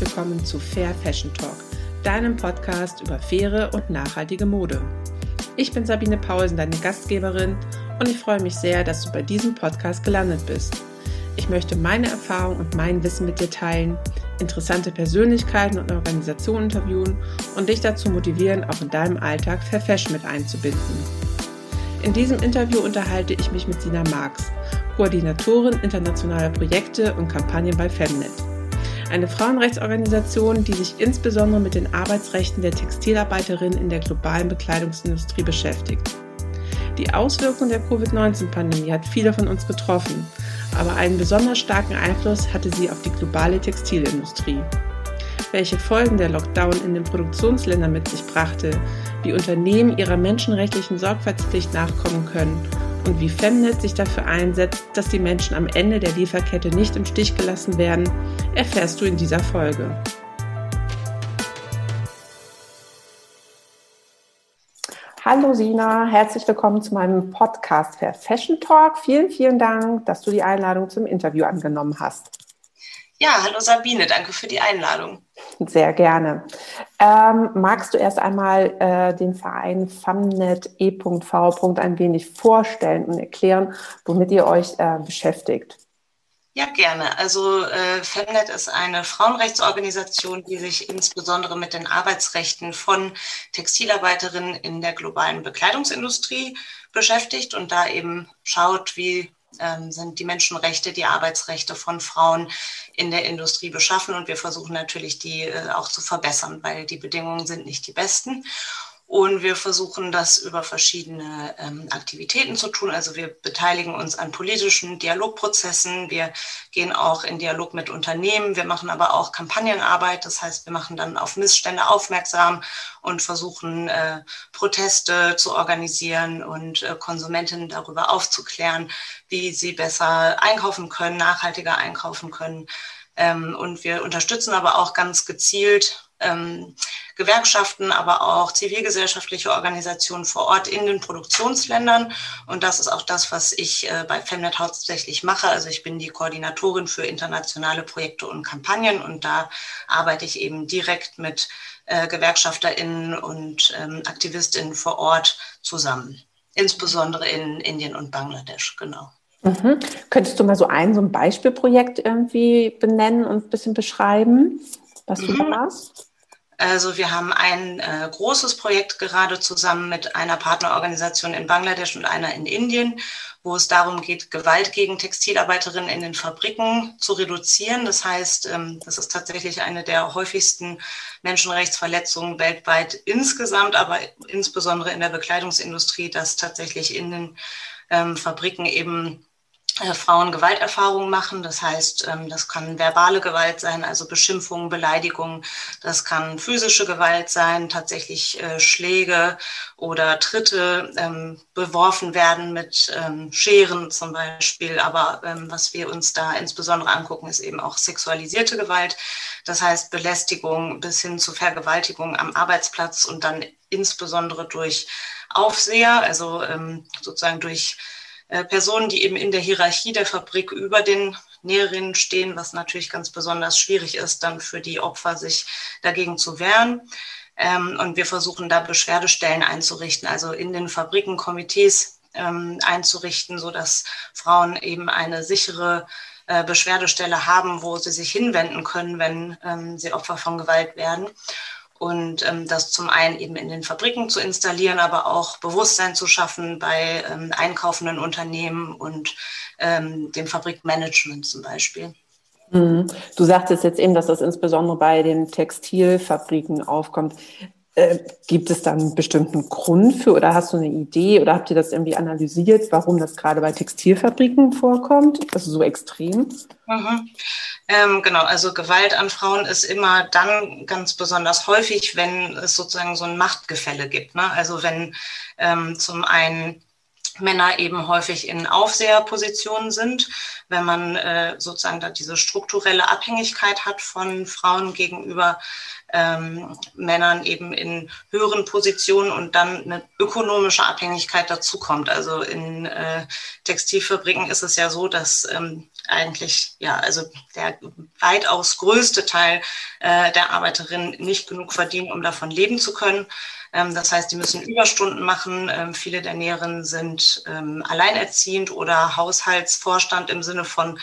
willkommen zu Fair Fashion Talk, deinem Podcast über faire und nachhaltige Mode. Ich bin Sabine Paulsen, deine Gastgeberin, und ich freue mich sehr, dass du bei diesem Podcast gelandet bist. Ich möchte meine Erfahrung und mein Wissen mit dir teilen, interessante Persönlichkeiten und Organisationen interviewen und dich dazu motivieren, auch in deinem Alltag Fair Fashion mit einzubinden. In diesem Interview unterhalte ich mich mit Sina Marx, Koordinatorin internationaler Projekte und Kampagnen bei Femnet. Eine Frauenrechtsorganisation, die sich insbesondere mit den Arbeitsrechten der Textilarbeiterinnen in der globalen Bekleidungsindustrie beschäftigt. Die Auswirkungen der Covid-19-Pandemie hat viele von uns getroffen aber einen besonders starken Einfluss hatte sie auf die globale Textilindustrie. Welche Folgen der Lockdown in den Produktionsländern mit sich brachte, wie Unternehmen ihrer menschenrechtlichen Sorgfaltspflicht nachkommen können und wie Femnet sich dafür einsetzt, dass die Menschen am Ende der Lieferkette nicht im Stich gelassen werden, erfährst du in dieser Folge. Hallo Sina, herzlich willkommen zu meinem Podcast Fair Fashion Talk. Vielen, vielen Dank, dass du die Einladung zum Interview angenommen hast. Ja, hallo Sabine, danke für die Einladung. Sehr gerne. Ähm, magst du erst einmal äh, den Verein Famnet E.V. ein wenig vorstellen und erklären, womit ihr euch äh, beschäftigt? Ja, gerne. Also äh, Femnet ist eine Frauenrechtsorganisation, die sich insbesondere mit den Arbeitsrechten von Textilarbeiterinnen in der globalen Bekleidungsindustrie beschäftigt und da eben schaut, wie ähm, sind die Menschenrechte, die Arbeitsrechte von Frauen in der Industrie beschaffen. Und wir versuchen natürlich, die äh, auch zu verbessern, weil die Bedingungen sind nicht die besten. Und wir versuchen das über verschiedene ähm, Aktivitäten zu tun. Also wir beteiligen uns an politischen Dialogprozessen. Wir gehen auch in Dialog mit Unternehmen. Wir machen aber auch Kampagnenarbeit. Das heißt, wir machen dann auf Missstände aufmerksam und versuchen äh, Proteste zu organisieren und äh, Konsumentinnen darüber aufzuklären, wie sie besser einkaufen können, nachhaltiger einkaufen können. Ähm, und wir unterstützen aber auch ganz gezielt ähm, Gewerkschaften, aber auch zivilgesellschaftliche Organisationen vor Ort in den Produktionsländern. Und das ist auch das, was ich äh, bei Femnet hauptsächlich mache. Also ich bin die Koordinatorin für internationale Projekte und Kampagnen und da arbeite ich eben direkt mit äh, GewerkschafterInnen und ähm, AktivistInnen vor Ort zusammen. Insbesondere in Indien und Bangladesch, genau. Mhm. Könntest du mal so ein, so ein Beispielprojekt irgendwie benennen und ein bisschen beschreiben, was du mhm. da machst? Also wir haben ein äh, großes Projekt gerade zusammen mit einer Partnerorganisation in Bangladesch und einer in Indien, wo es darum geht, Gewalt gegen Textilarbeiterinnen in den Fabriken zu reduzieren. Das heißt, ähm, das ist tatsächlich eine der häufigsten Menschenrechtsverletzungen weltweit insgesamt, aber insbesondere in der Bekleidungsindustrie, dass tatsächlich in den ähm, Fabriken eben Frauen Gewalterfahrungen machen. Das heißt, ähm, das kann verbale Gewalt sein, also Beschimpfungen, Beleidigungen. Das kann physische Gewalt sein, tatsächlich äh, Schläge oder Tritte ähm, beworfen werden mit ähm, Scheren zum Beispiel. Aber was wir uns da insbesondere angucken, ist eben auch sexualisierte Gewalt. Das heißt Belästigung bis hin zu Vergewaltigung am Arbeitsplatz und dann insbesondere durch Aufseher, also sozusagen durch äh, Personen, die eben in der Hierarchie der Fabrik über den Näherinnen stehen, was natürlich ganz besonders schwierig ist, dann für die Opfer sich dagegen zu wehren. Ähm, und wir versuchen da Beschwerdestellen einzurichten, also in den Fabriken Komitees ähm, einzurichten, sodass Frauen eben eine sichere äh, Beschwerdestelle haben, wo sie sich hinwenden können, wenn ähm, sie Opfer von Gewalt werden und ähm, das zum einen eben in den Fabriken zu installieren, aber auch Bewusstsein zu schaffen bei ähm, einkaufenden Unternehmen und ähm, dem Fabrikmanagement zum Beispiel. Mhm. Du sagtest jetzt eben, dass das insbesondere bei den Textilfabriken aufkommt. Äh, gibt es da einen bestimmten Grund für oder hast du eine Idee oder habt ihr das irgendwie analysiert, warum das gerade bei Textilfabriken vorkommt? Also so extrem? Mhm. Ähm, genau, also Gewalt an Frauen ist immer dann ganz besonders häufig, wenn es sozusagen so ein Machtgefälle gibt. Ne? Also wenn ähm, zum einen Männer eben häufig in Aufseherpositionen sind, wenn man äh, sozusagen da diese strukturelle Abhängigkeit hat von Frauen gegenüber ähm, Männern eben in höheren Positionen und dann eine ökonomische Abhängigkeit dazu kommt. Also in äh, Textilfabriken ist es ja so, dass ähm, eigentlich ja also der weitaus größte Teil äh, der Arbeiterinnen nicht genug verdienen, um davon leben zu können. Ähm, das heißt, die müssen Überstunden machen. Ähm, viele der Näherinnen sind ähm, alleinerziehend oder Haushaltsvorstand im Sinne von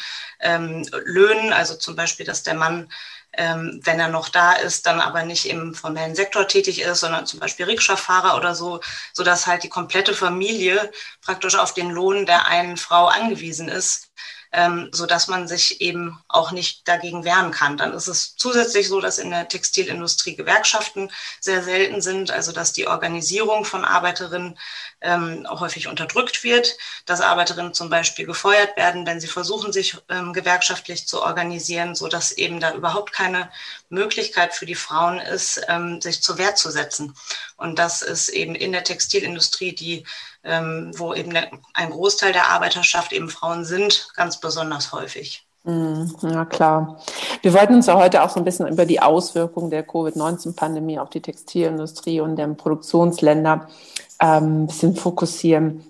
Löhnen, also zum Beispiel, dass der Mann wenn er noch da ist, dann aber nicht im formellen Sektor tätig ist, sondern zum Beispiel Rikscha-Fahrer oder so, sodass halt die komplette Familie praktisch auf den Lohn der einen Frau angewiesen ist ähm, so dass man sich eben auch nicht dagegen wehren kann. Dann ist es zusätzlich so, dass in der Textilindustrie Gewerkschaften sehr selten sind, also dass die Organisierung von Arbeiterinnen ähm, häufig unterdrückt wird, dass Arbeiterinnen zum Beispiel gefeuert werden, wenn sie versuchen, sich ähm, gewerkschaftlich zu organisieren, so dass eben da überhaupt keine Möglichkeit für die Frauen ist, ähm, sich zur Wehr zu setzen. Und das ist eben in der Textilindustrie, die, ähm, wo eben ein Großteil der Arbeiterschaft eben Frauen sind, ganz besonders häufig. Ja, klar. Wir wollten uns ja heute auch so ein bisschen über die Auswirkungen der Covid-19-Pandemie auf die Textilindustrie und der Produktionsländer ähm, ein bisschen fokussieren.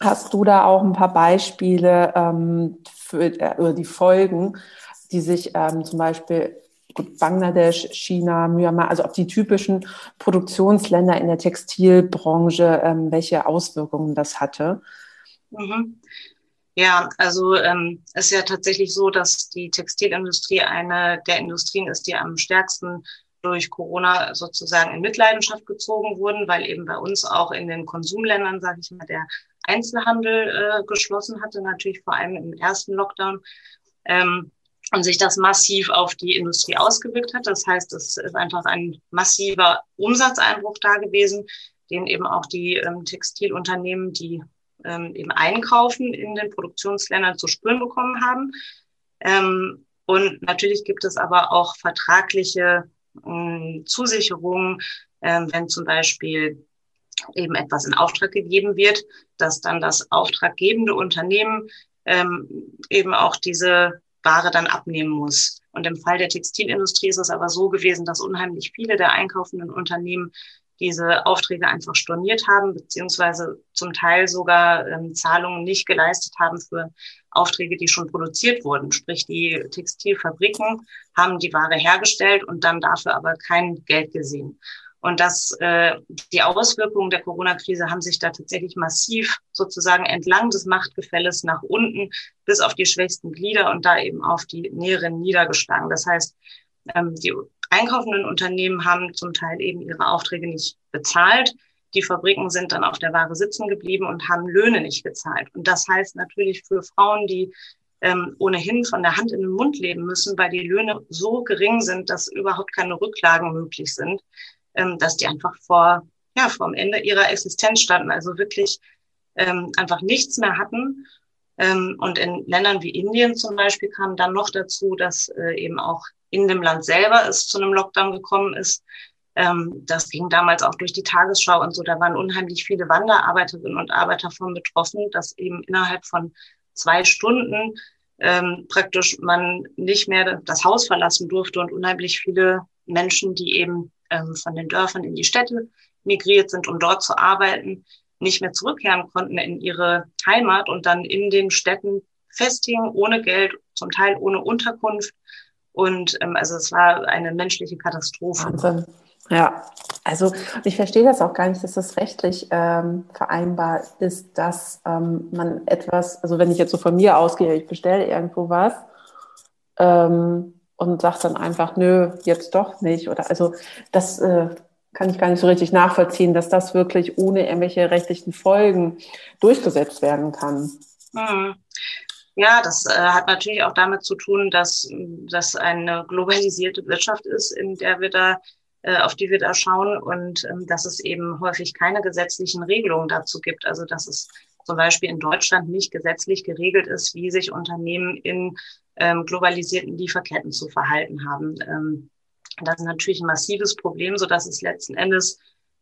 Hast du da auch ein paar Beispiele ähm, für äh, die Folgen, die sich ähm, zum Beispiel gut, Bangladesch, China, Myanmar, also auf die typischen Produktionsländer in der Textilbranche, ähm, welche Auswirkungen das hatte? Mhm. Ja, also ähm, ist ja tatsächlich so, dass die Textilindustrie eine der Industrien ist, die am stärksten durch Corona sozusagen in Mitleidenschaft gezogen wurden, weil eben bei uns auch in den Konsumländern, sage ich mal, der Einzelhandel äh, geschlossen hatte, natürlich vor allem im ersten Lockdown. Ähm, und sich das massiv auf die Industrie ausgewirkt hat. Das heißt, es ist einfach ein massiver Umsatzeinbruch da gewesen, den eben auch die ähm, Textilunternehmen, die ähm, eben einkaufen in den Produktionsländern zu spüren bekommen haben. Ähm, und natürlich gibt es aber auch vertragliche ähm, Zusicherungen, ähm, wenn zum Beispiel eben etwas in Auftrag gegeben wird, dass dann das auftraggebende Unternehmen ähm, eben auch diese Ware dann abnehmen muss. Und im Fall der Textilindustrie ist es aber so gewesen, dass unheimlich viele der einkaufenden Unternehmen diese Aufträge einfach storniert haben, beziehungsweise zum Teil sogar ähm, Zahlungen nicht geleistet haben für Aufträge, die schon produziert wurden. Sprich, die Textilfabriken haben die Ware hergestellt und dann dafür aber kein Geld gesehen. Und das, äh, die Auswirkungen der Corona-Krise haben sich da tatsächlich massiv sozusagen entlang des Machtgefälles nach unten bis auf die schwächsten Glieder und da eben auf die Näheren niedergeschlagen. Das heißt, ähm, die einkaufenden Unternehmen haben zum Teil eben ihre Aufträge nicht bezahlt. Die Fabriken sind dann auf der Ware sitzen geblieben und haben Löhne nicht gezahlt. Und das heißt natürlich für Frauen, die ähm, ohnehin von der Hand in den Mund leben müssen, weil die Löhne so gering sind, dass überhaupt keine Rücklagen möglich sind, ähm, dass die einfach vor, ja, vor dem Ende ihrer Existenz standen, also wirklich ähm, einfach nichts mehr hatten. Ähm, und in Ländern wie Indien zum Beispiel kam dann noch dazu, dass äh, eben auch in dem Land selber es zu einem Lockdown gekommen ist. Ähm, das ging damals auch durch die Tagesschau und so. Da waren unheimlich viele Wanderarbeiterinnen und Arbeiter von betroffen, dass eben innerhalb von zwei Stunden ähm, praktisch man nicht mehr das Haus verlassen durfte und unheimlich viele Menschen, die eben von den Dörfern in die Städte migriert sind, um dort zu arbeiten, nicht mehr zurückkehren konnten in ihre Heimat und dann in den Städten festhingen, ohne Geld, zum Teil ohne Unterkunft. Und ähm, also es war eine menschliche Katastrophe. Wahnsinn. Ja, also ich verstehe das auch gar nicht, dass das rechtlich ähm, vereinbar ist, dass ähm, man etwas, also wenn ich jetzt so von mir ausgehe, ich bestelle irgendwo was, ähm, und sagt dann einfach, nö, jetzt doch nicht. Oder also das äh, kann ich gar nicht so richtig nachvollziehen, dass das wirklich ohne irgendwelche rechtlichen Folgen durchgesetzt werden kann. Hm. Ja, das äh, hat natürlich auch damit zu tun, dass das eine globalisierte Wirtschaft ist, in der wir da äh, auf die wir da schauen und ähm, dass es eben häufig keine gesetzlichen Regelungen dazu gibt. Also dass es zum Beispiel in Deutschland nicht gesetzlich geregelt ist, wie sich Unternehmen in ähm, globalisierten Lieferketten zu verhalten haben. Ähm, das ist natürlich ein massives Problem, so dass es letzten Endes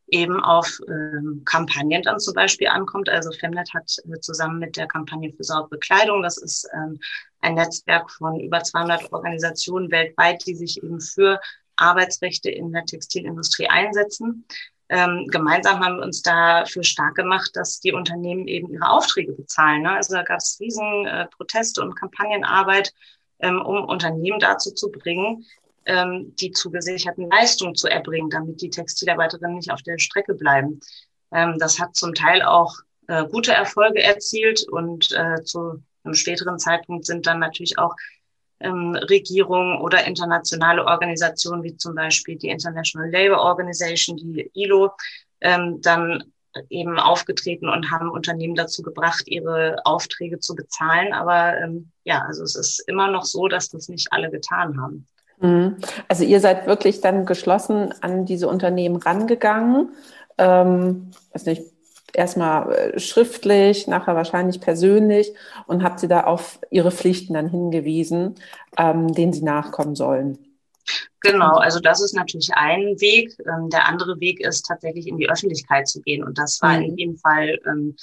eben auf ähm, Kampagnen dann zum Beispiel ankommt. Also Femnet hat äh, zusammen mit der Kampagne für saubere Kleidung, das ist ähm, ein Netzwerk von über 200 Organisationen weltweit, die sich eben für Arbeitsrechte in der Textilindustrie einsetzen. Ähm, gemeinsam haben wir uns dafür stark gemacht, dass die Unternehmen eben ihre Aufträge bezahlen. Ne? Also da gab es riesen äh, Proteste und Kampagnenarbeit, ähm, um Unternehmen dazu zu bringen, ähm, die zugesicherten Leistungen zu erbringen, damit die Textilarbeiterinnen nicht auf der Strecke bleiben. Ähm, das hat zum Teil auch äh, gute Erfolge erzielt und äh, zu einem späteren Zeitpunkt sind dann natürlich auch ähm, Regierungen oder internationale Organisationen wie zum Beispiel die International Labour Organization, die ILO, ähm, dann eben aufgetreten und haben Unternehmen dazu gebracht, ihre Aufträge zu bezahlen. Aber ähm, ja, also es ist immer noch so, dass das nicht alle getan haben. Mhm. Also ihr seid wirklich dann geschlossen an diese Unternehmen rangegangen. Ähm, weiß nicht, erstmal äh, schriftlich, nachher wahrscheinlich persönlich und habt sie da auf ihre Pflichten dann hingewiesen, ähm, denen sie nachkommen sollen. Genau, also das ist natürlich ein Weg. Ähm, der andere Weg ist tatsächlich in die Öffentlichkeit zu gehen. Und das war mhm. in jedem Fall ähm,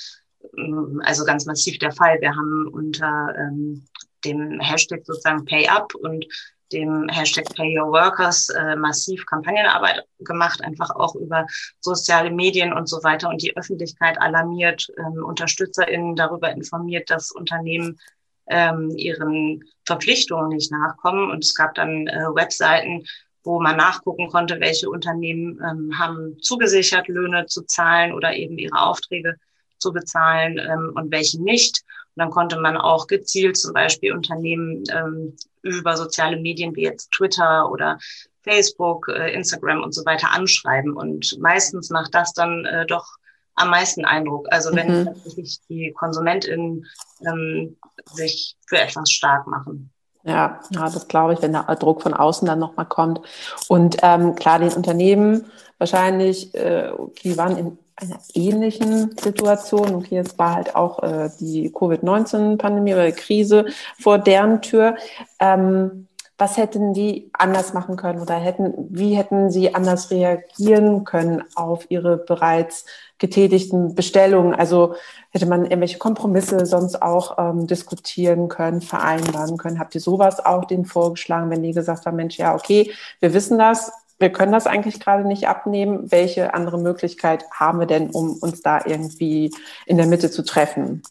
also ganz massiv der Fall. Wir haben unter ähm, dem Hashtag sozusagen Pay Up und dem Hashtag Pay Your Workers äh, massiv Kampagnenarbeit gemacht, einfach auch über soziale Medien und so weiter und die Öffentlichkeit alarmiert, ähm, UnterstützerInnen darüber informiert, dass Unternehmen ähm, ihren Verpflichtungen nicht nachkommen. Und es gab dann äh, Webseiten, wo man nachgucken konnte, welche Unternehmen ähm, haben zugesichert, Löhne zu zahlen oder eben ihre Aufträge zu bezahlen ähm, und welche nicht. Und dann konnte man auch gezielt zum Beispiel Unternehmen ähm, über soziale Medien wie jetzt Twitter oder Facebook, äh, Instagram und so weiter anschreiben. Und meistens macht das dann äh, doch am meisten Eindruck. Also wenn mhm. tatsächlich die KonsumentInnen ähm, sich für etwas stark machen. Ja, ja, das glaube ich, wenn der Druck von außen dann nochmal kommt. Und ähm, klar, den Unternehmen wahrscheinlich, äh, die waren in einer ähnlichen Situation. Okay, es war halt auch äh, die Covid-19-Pandemie oder Krise vor deren Tür. Ähm, was hätten die anders machen können oder hätten, wie hätten sie anders reagieren können auf ihre bereits getätigten Bestellungen? Also hätte man irgendwelche Kompromisse sonst auch ähm, diskutieren können, vereinbaren können? Habt ihr sowas auch denen vorgeschlagen, wenn die gesagt haben, Mensch, ja, okay, wir wissen das, wir können das eigentlich gerade nicht abnehmen. Welche andere Möglichkeit haben wir denn, um uns da irgendwie in der Mitte zu treffen?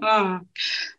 Hm.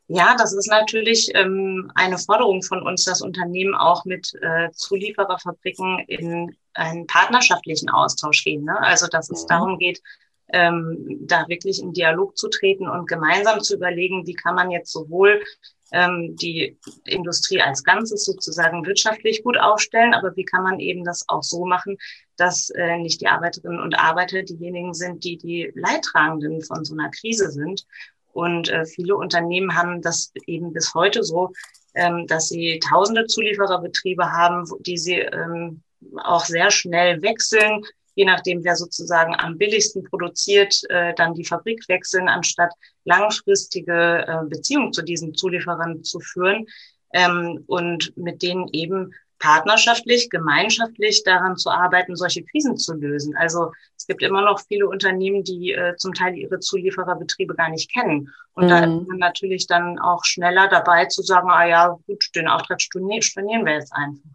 Ja, das ist natürlich ähm, eine Forderung von uns, dass Unternehmen auch mit äh, Zuliefererfabriken in einen partnerschaftlichen Austausch gehen. Ne? Also dass es mhm. darum geht, ähm, da wirklich in Dialog zu treten und gemeinsam zu überlegen, wie kann man jetzt sowohl ähm, die Industrie als Ganzes sozusagen wirtschaftlich gut aufstellen, aber wie kann man eben das auch so machen, dass äh, nicht die Arbeiterinnen und Arbeiter diejenigen sind, die die Leidtragenden von so einer Krise sind. Und äh, viele Unternehmen haben das eben bis heute so, ähm, dass sie tausende Zuliefererbetriebe haben, die sie ähm, auch sehr schnell wechseln, je nachdem, wer sozusagen am billigsten produziert, äh, dann die Fabrik wechseln, anstatt langfristige äh, Beziehungen zu diesen Zulieferern zu führen ähm, und mit denen eben partnerschaftlich, gemeinschaftlich daran zu arbeiten, solche Krisen zu lösen. Also es gibt immer noch viele Unternehmen, die äh, zum Teil ihre Zuliefererbetriebe gar nicht kennen. Und mhm. da ist man natürlich dann auch schneller dabei zu sagen, ah ja, gut, den Auftrag stornieren wir jetzt einfach.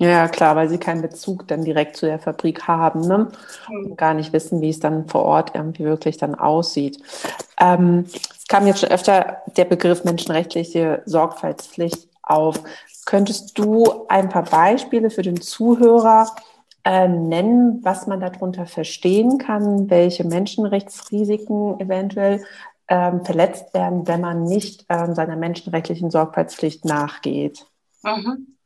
Ja, klar, weil sie keinen Bezug dann direkt zu der Fabrik haben ne? und gar nicht wissen, wie es dann vor Ort irgendwie wirklich dann aussieht. Ähm, es kam jetzt schon öfter der Begriff menschenrechtliche Sorgfaltspflicht auf. Könntest du ein paar Beispiele für den Zuhörer äh, nennen, was man darunter verstehen kann, welche Menschenrechtsrisiken eventuell ähm, verletzt werden, wenn man nicht ähm, seiner menschenrechtlichen Sorgfaltspflicht nachgeht? Mhm.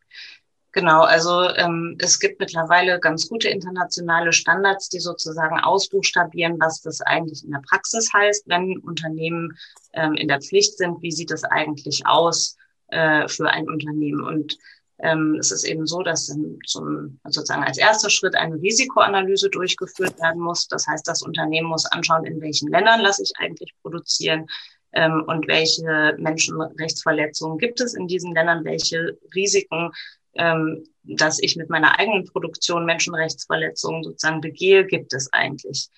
Genau, also ähm, es gibt mittlerweile ganz gute internationale Standards, die sozusagen ausbuchstabieren, was das eigentlich in der Praxis heißt, wenn Unternehmen ähm, in der Pflicht sind. Wie sieht das eigentlich aus äh, für ein Unternehmen? Und ähm, es ist eben so, dass zum, sozusagen als erster Schritt eine Risikoanalyse durchgeführt werden muss. Das heißt, das Unternehmen muss anschauen, in welchen Ländern lasse ich eigentlich produzieren ähm, und welche Menschenrechtsverletzungen gibt es in diesen Ländern, welche Risiken ähm, dass ich mit meiner eigenen Produktion Menschenrechtsverletzungen sozusagen begehe, gibt es eigentlich.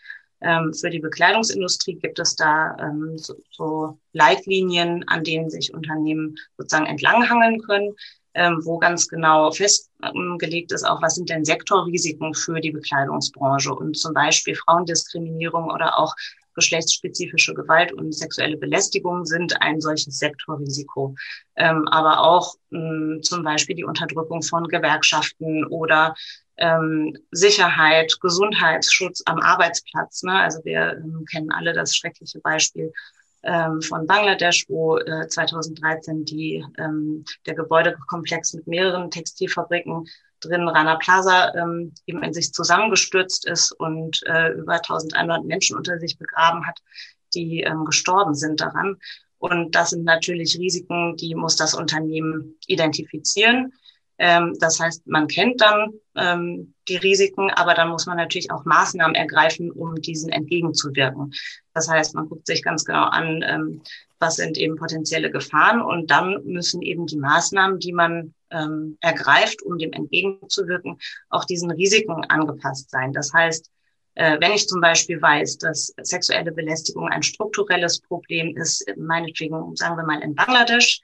Ähm, für die Bekleidungsindustrie gibt es da ähm, so, so Leitlinien, an denen sich Unternehmen sozusagen entlanghangeln können, ähm, wo ganz genau festgelegt ist, auch was sind denn Sektorrisiken für die Bekleidungsbranche und zum Beispiel Frauendiskriminierung oder auch geschlechtsspezifische Gewalt und sexuelle Belästigung sind ein solches Sektorrisiko. Ähm, aber auch mh, zum Beispiel die Unterdrückung von Gewerkschaften oder ähm, Sicherheit, Gesundheitsschutz am Arbeitsplatz. Ne? Also wir ähm, kennen alle das schreckliche Beispiel ähm, von Bangladesch, wo äh, 2013 die, ähm, der Gebäudekomplex mit mehreren Textilfabriken drin Rana Plaza ähm, eben in sich zusammengestürzt ist und äh, über 1100 Menschen unter sich begraben hat, die ähm, gestorben sind daran. Und das sind natürlich Risiken, die muss das Unternehmen identifizieren. Ähm, das heißt, man kennt dann ähm, die Risiken, aber dann muss man natürlich auch Maßnahmen ergreifen, um diesen entgegenzuwirken. Das heißt, man guckt sich ganz genau an, ähm, was sind eben potenzielle Gefahren und dann müssen eben die Maßnahmen, die man ähm, ergreift, um dem entgegenzuwirken, auch diesen Risiken angepasst sein. Das heißt, äh, wenn ich zum Beispiel weiß, dass sexuelle Belästigung ein strukturelles Problem ist, meinetwegen, sagen wir mal in Bangladesch,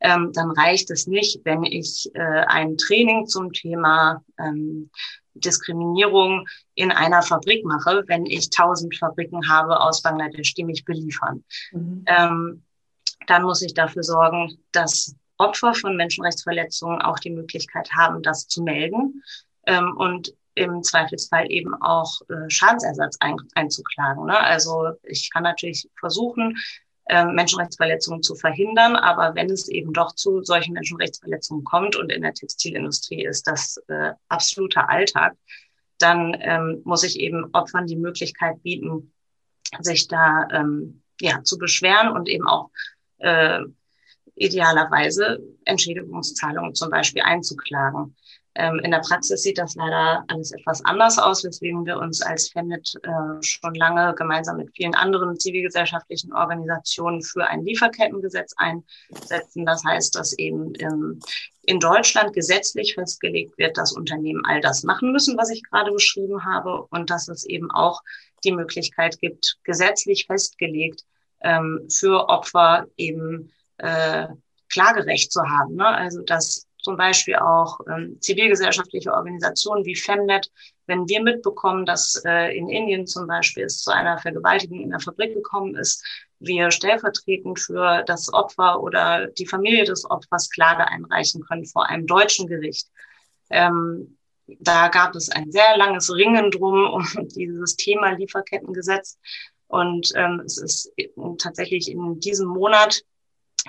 ähm, dann reicht es nicht, wenn ich äh, ein Training zum Thema ähm, Diskriminierung in einer Fabrik mache, wenn ich tausend Fabriken habe aus Bangladesch, die mich beliefern. Mhm. Ähm, dann muss ich dafür sorgen, dass Opfer von Menschenrechtsverletzungen auch die Möglichkeit haben, das zu melden ähm, und im Zweifelsfall eben auch äh, Schadensersatz ein, einzuklagen. Ne? Also ich kann natürlich versuchen, äh, Menschenrechtsverletzungen zu verhindern. Aber wenn es eben doch zu solchen Menschenrechtsverletzungen kommt und in der Textilindustrie ist das äh, absoluter Alltag, dann ähm, muss ich eben Opfern die Möglichkeit bieten, sich da ähm, ja zu beschweren und eben auch äh, idealerweise Entschädigungszahlungen zum Beispiel einzuklagen. Ähm, in der Praxis sieht das leider alles etwas anders aus, weswegen wir uns als FEMIT äh, schon lange gemeinsam mit vielen anderen zivilgesellschaftlichen Organisationen für ein Lieferkettengesetz einsetzen. Das heißt, dass eben ähm, in Deutschland gesetzlich festgelegt wird, dass Unternehmen all das machen müssen, was ich gerade beschrieben habe, und dass es eben auch die Möglichkeit gibt, gesetzlich festgelegt ähm, für Opfer eben äh, Klagerecht zu haben. Ne? Also dass zum Beispiel auch ähm, zivilgesellschaftliche Organisationen wie Femnet, wenn wir mitbekommen, dass äh, in Indien zum Beispiel es zu einer Vergewaltigung in der Fabrik gekommen ist, wir stellvertretend für das Opfer oder die Familie des Opfers Klage einreichen können vor einem deutschen Gericht. Ähm, da gab es ein sehr langes Ringen drum um dieses Thema Lieferkettengesetz. Und ähm, es ist tatsächlich in diesem Monat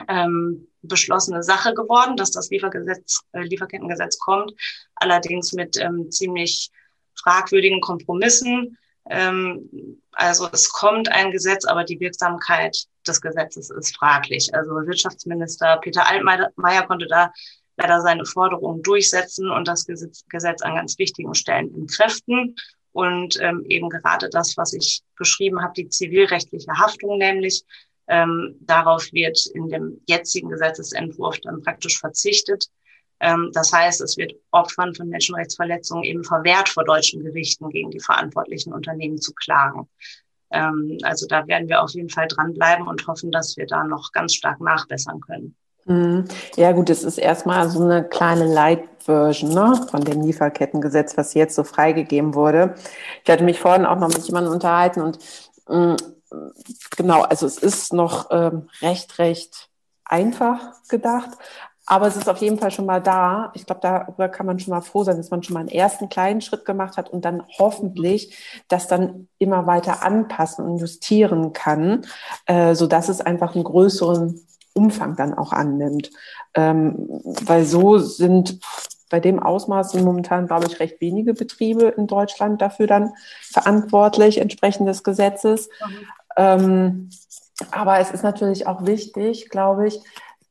ähm, beschlossene Sache geworden, dass das Liefergesetz, äh, Lieferkettengesetz kommt, allerdings mit ähm, ziemlich fragwürdigen Kompromissen. Ähm, also es kommt ein Gesetz, aber die Wirksamkeit des Gesetzes ist fraglich. Also Wirtschaftsminister Peter Altmaier konnte da leider seine Forderungen durchsetzen und das Gesetz, Gesetz an ganz wichtigen Stellen entkräften. Und ähm, eben gerade das, was ich beschrieben habe, die zivilrechtliche Haftung nämlich, ähm, darauf wird in dem jetzigen Gesetzesentwurf dann praktisch verzichtet. Ähm, das heißt, es wird Opfern von Menschenrechtsverletzungen eben verwehrt, vor deutschen Gerichten gegen die verantwortlichen Unternehmen zu klagen. Ähm, also da werden wir auf jeden Fall dranbleiben und hoffen, dass wir da noch ganz stark nachbessern können. Mhm. Ja gut, es ist erstmal so eine kleine Light-Version ne, von dem Lieferkettengesetz, was jetzt so freigegeben wurde. Ich hatte mich vorhin auch noch mit jemandem unterhalten und mm, genau, also es ist noch ähm, recht, recht einfach gedacht, aber es ist auf jeden Fall schon mal da. Ich glaube, darüber kann man schon mal froh sein, dass man schon mal einen ersten kleinen Schritt gemacht hat und dann hoffentlich das dann immer weiter anpassen und justieren kann, äh, so dass es einfach einen größeren Umfang dann auch annimmt. Ähm, weil so sind bei dem Ausmaß sind momentan, glaube ich, recht wenige Betriebe in Deutschland dafür dann verantwortlich, entsprechend des Gesetzes. Mhm. Ähm, aber es ist natürlich auch wichtig, glaube ich,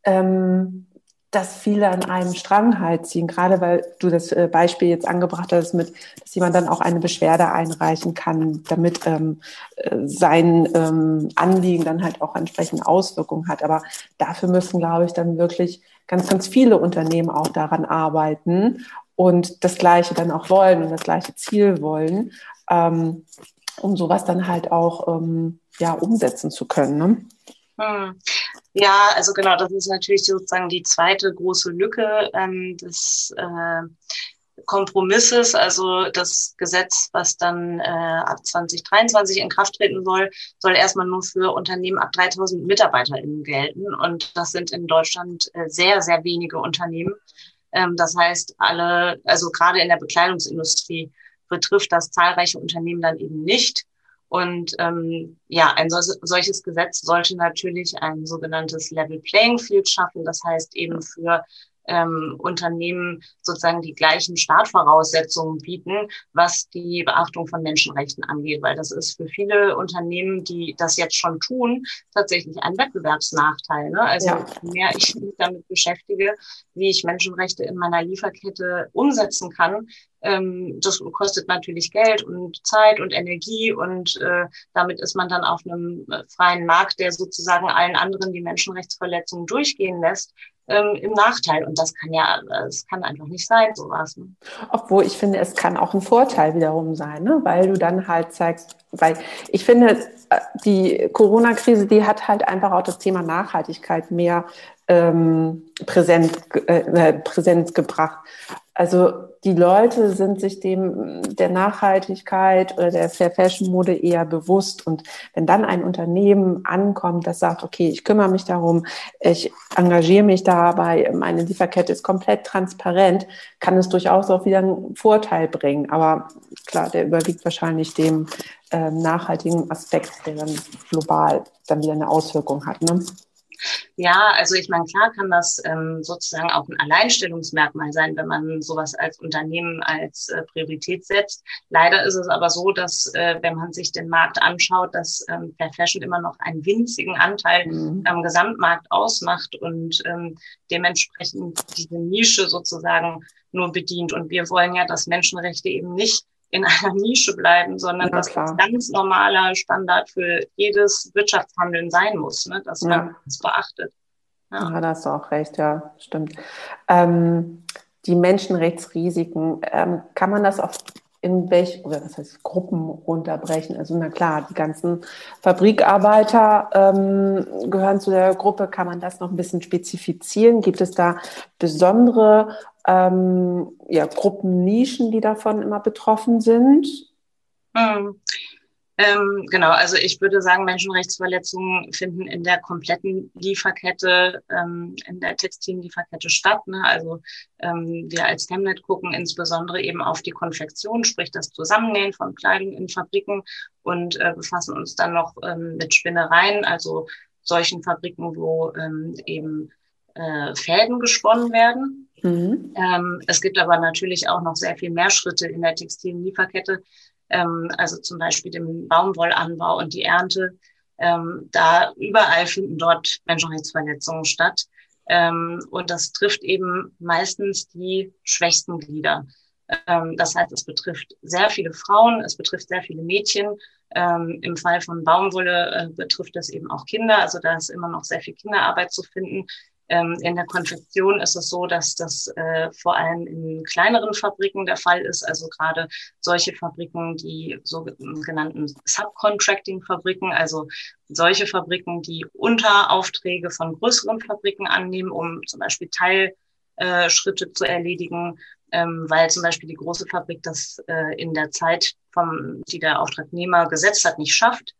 ähm, dass viele an einem Strang halt ziehen, gerade weil du das äh, Beispiel jetzt angebracht hast, mit, dass jemand dann auch eine Beschwerde einreichen kann, damit ähm, äh, sein ähm, Anliegen dann halt auch entsprechende Auswirkungen hat. Aber dafür müssen, glaube ich, dann wirklich ganz, ganz viele Unternehmen auch daran arbeiten und das Gleiche dann auch wollen und das gleiche Ziel wollen, ähm, um sowas dann halt auch ähm, ja, umsetzen zu können. Ne? Hm. Ja, also genau, das ist natürlich sozusagen die zweite große Lücke ähm, des äh, Kompromisses, also das Gesetz, was dann äh, ab 2023 in Kraft treten soll, soll erstmal nur für Unternehmen ab 3000 MitarbeiterInnen gelten. Und das sind in Deutschland äh, sehr, sehr wenige Unternehmen. Ähm, das heißt, alle, also gerade in der Bekleidungsindustrie betrifft das zahlreiche Unternehmen dann eben nicht. Und ähm, ja, ein solches Gesetz sollte natürlich ein sogenanntes Level Playing Field schaffen. Das heißt eben für ähm, Unternehmen sozusagen die gleichen Startvoraussetzungen bieten, was die Beachtung von Menschenrechten angeht, weil das ist für viele Unternehmen, die das jetzt schon tun, tatsächlich ein Wettbewerbsnachteil. Ne? Also ja. je mehr ich mich damit beschäftige, wie ich Menschenrechte in meiner Lieferkette umsetzen kann, ähm, das kostet natürlich Geld und Zeit und Energie und äh, damit ist man dann auf einem äh, freien Markt, der sozusagen allen anderen die Menschenrechtsverletzungen durchgehen lässt, ähm, im Nachteil. Und das kann ja, es kann einfach nicht sein, sowas. Ne? Obwohl ich finde, es kann auch ein Vorteil wiederum sein, ne? weil du dann halt zeigst, weil ich finde, äh, die Corona-Krise, die hat halt einfach auch das Thema Nachhaltigkeit mehr ähm, präsent, äh, äh präsent gebracht. Also die Leute sind sich dem der Nachhaltigkeit oder der Fair Fashion Mode eher bewusst. Und wenn dann ein Unternehmen ankommt, das sagt, okay, ich kümmere mich darum, ich engagiere mich dabei, meine Lieferkette ist komplett transparent, kann es durchaus auch wieder einen Vorteil bringen. Aber klar, der überwiegt wahrscheinlich dem äh, nachhaltigen Aspekt, der dann global dann wieder eine Auswirkung hat. Ne? Ja, also ich meine, klar kann das ähm, sozusagen auch ein Alleinstellungsmerkmal sein, wenn man sowas als Unternehmen als äh, Priorität setzt. Leider ist es aber so, dass äh, wenn man sich den Markt anschaut, dass ähm, Fair Fashion immer noch einen winzigen Anteil mhm. am Gesamtmarkt ausmacht und ähm, dementsprechend diese Nische sozusagen nur bedient. Und wir wollen ja, dass Menschenrechte eben nicht in einer Nische bleiben, sondern ja, dass das ganz normaler Standard für jedes Wirtschaftshandeln sein muss, ne? dass man ja. das beachtet. Ja. ja, da hast du auch recht, ja, stimmt. Ähm, die Menschenrechtsrisiken, ähm, kann man das auf in welch, oder was heißt Gruppen runterbrechen? Also na klar, die ganzen Fabrikarbeiter ähm, gehören zu der Gruppe. Kann man das noch ein bisschen spezifizieren? Gibt es da besondere ähm, ja, Gruppennischen, die davon immer betroffen sind? Hm. Ähm, genau, also ich würde sagen, Menschenrechtsverletzungen finden in der kompletten Lieferkette, ähm, in der Textillieferkette statt. Ne? Also ähm, wir als Chemnet gucken insbesondere eben auf die Konfektion, sprich das Zusammennähen von Kleidung in Fabriken und äh, befassen uns dann noch ähm, mit Spinnereien, also solchen Fabriken, wo ähm, eben äh, Fäden gesponnen werden. Mhm. Ähm, es gibt aber natürlich auch noch sehr viel mehr Schritte in der textilen Lieferkette, ähm, also zum Beispiel dem Baumwollanbau und die Ernte. Ähm, da überall finden dort Menschenrechtsverletzungen statt. Ähm, und das trifft eben meistens die schwächsten Glieder. Ähm, das heißt, es betrifft sehr viele Frauen, es betrifft sehr viele Mädchen. Ähm, Im Fall von Baumwolle äh, betrifft das eben auch Kinder. Also da ist immer noch sehr viel Kinderarbeit zu finden. Ähm, in der Konfektion ist es so, dass das äh, vor allem in kleineren Fabriken der Fall ist, also gerade solche Fabriken, die sogenannten Subcontracting-Fabriken, also solche Fabriken, die Unteraufträge von größeren Fabriken annehmen, um zum Beispiel Teilschritte äh, zu erledigen, ähm, weil zum Beispiel die große Fabrik das äh, in der Zeit, vom, die der Auftragnehmer gesetzt hat, nicht schafft.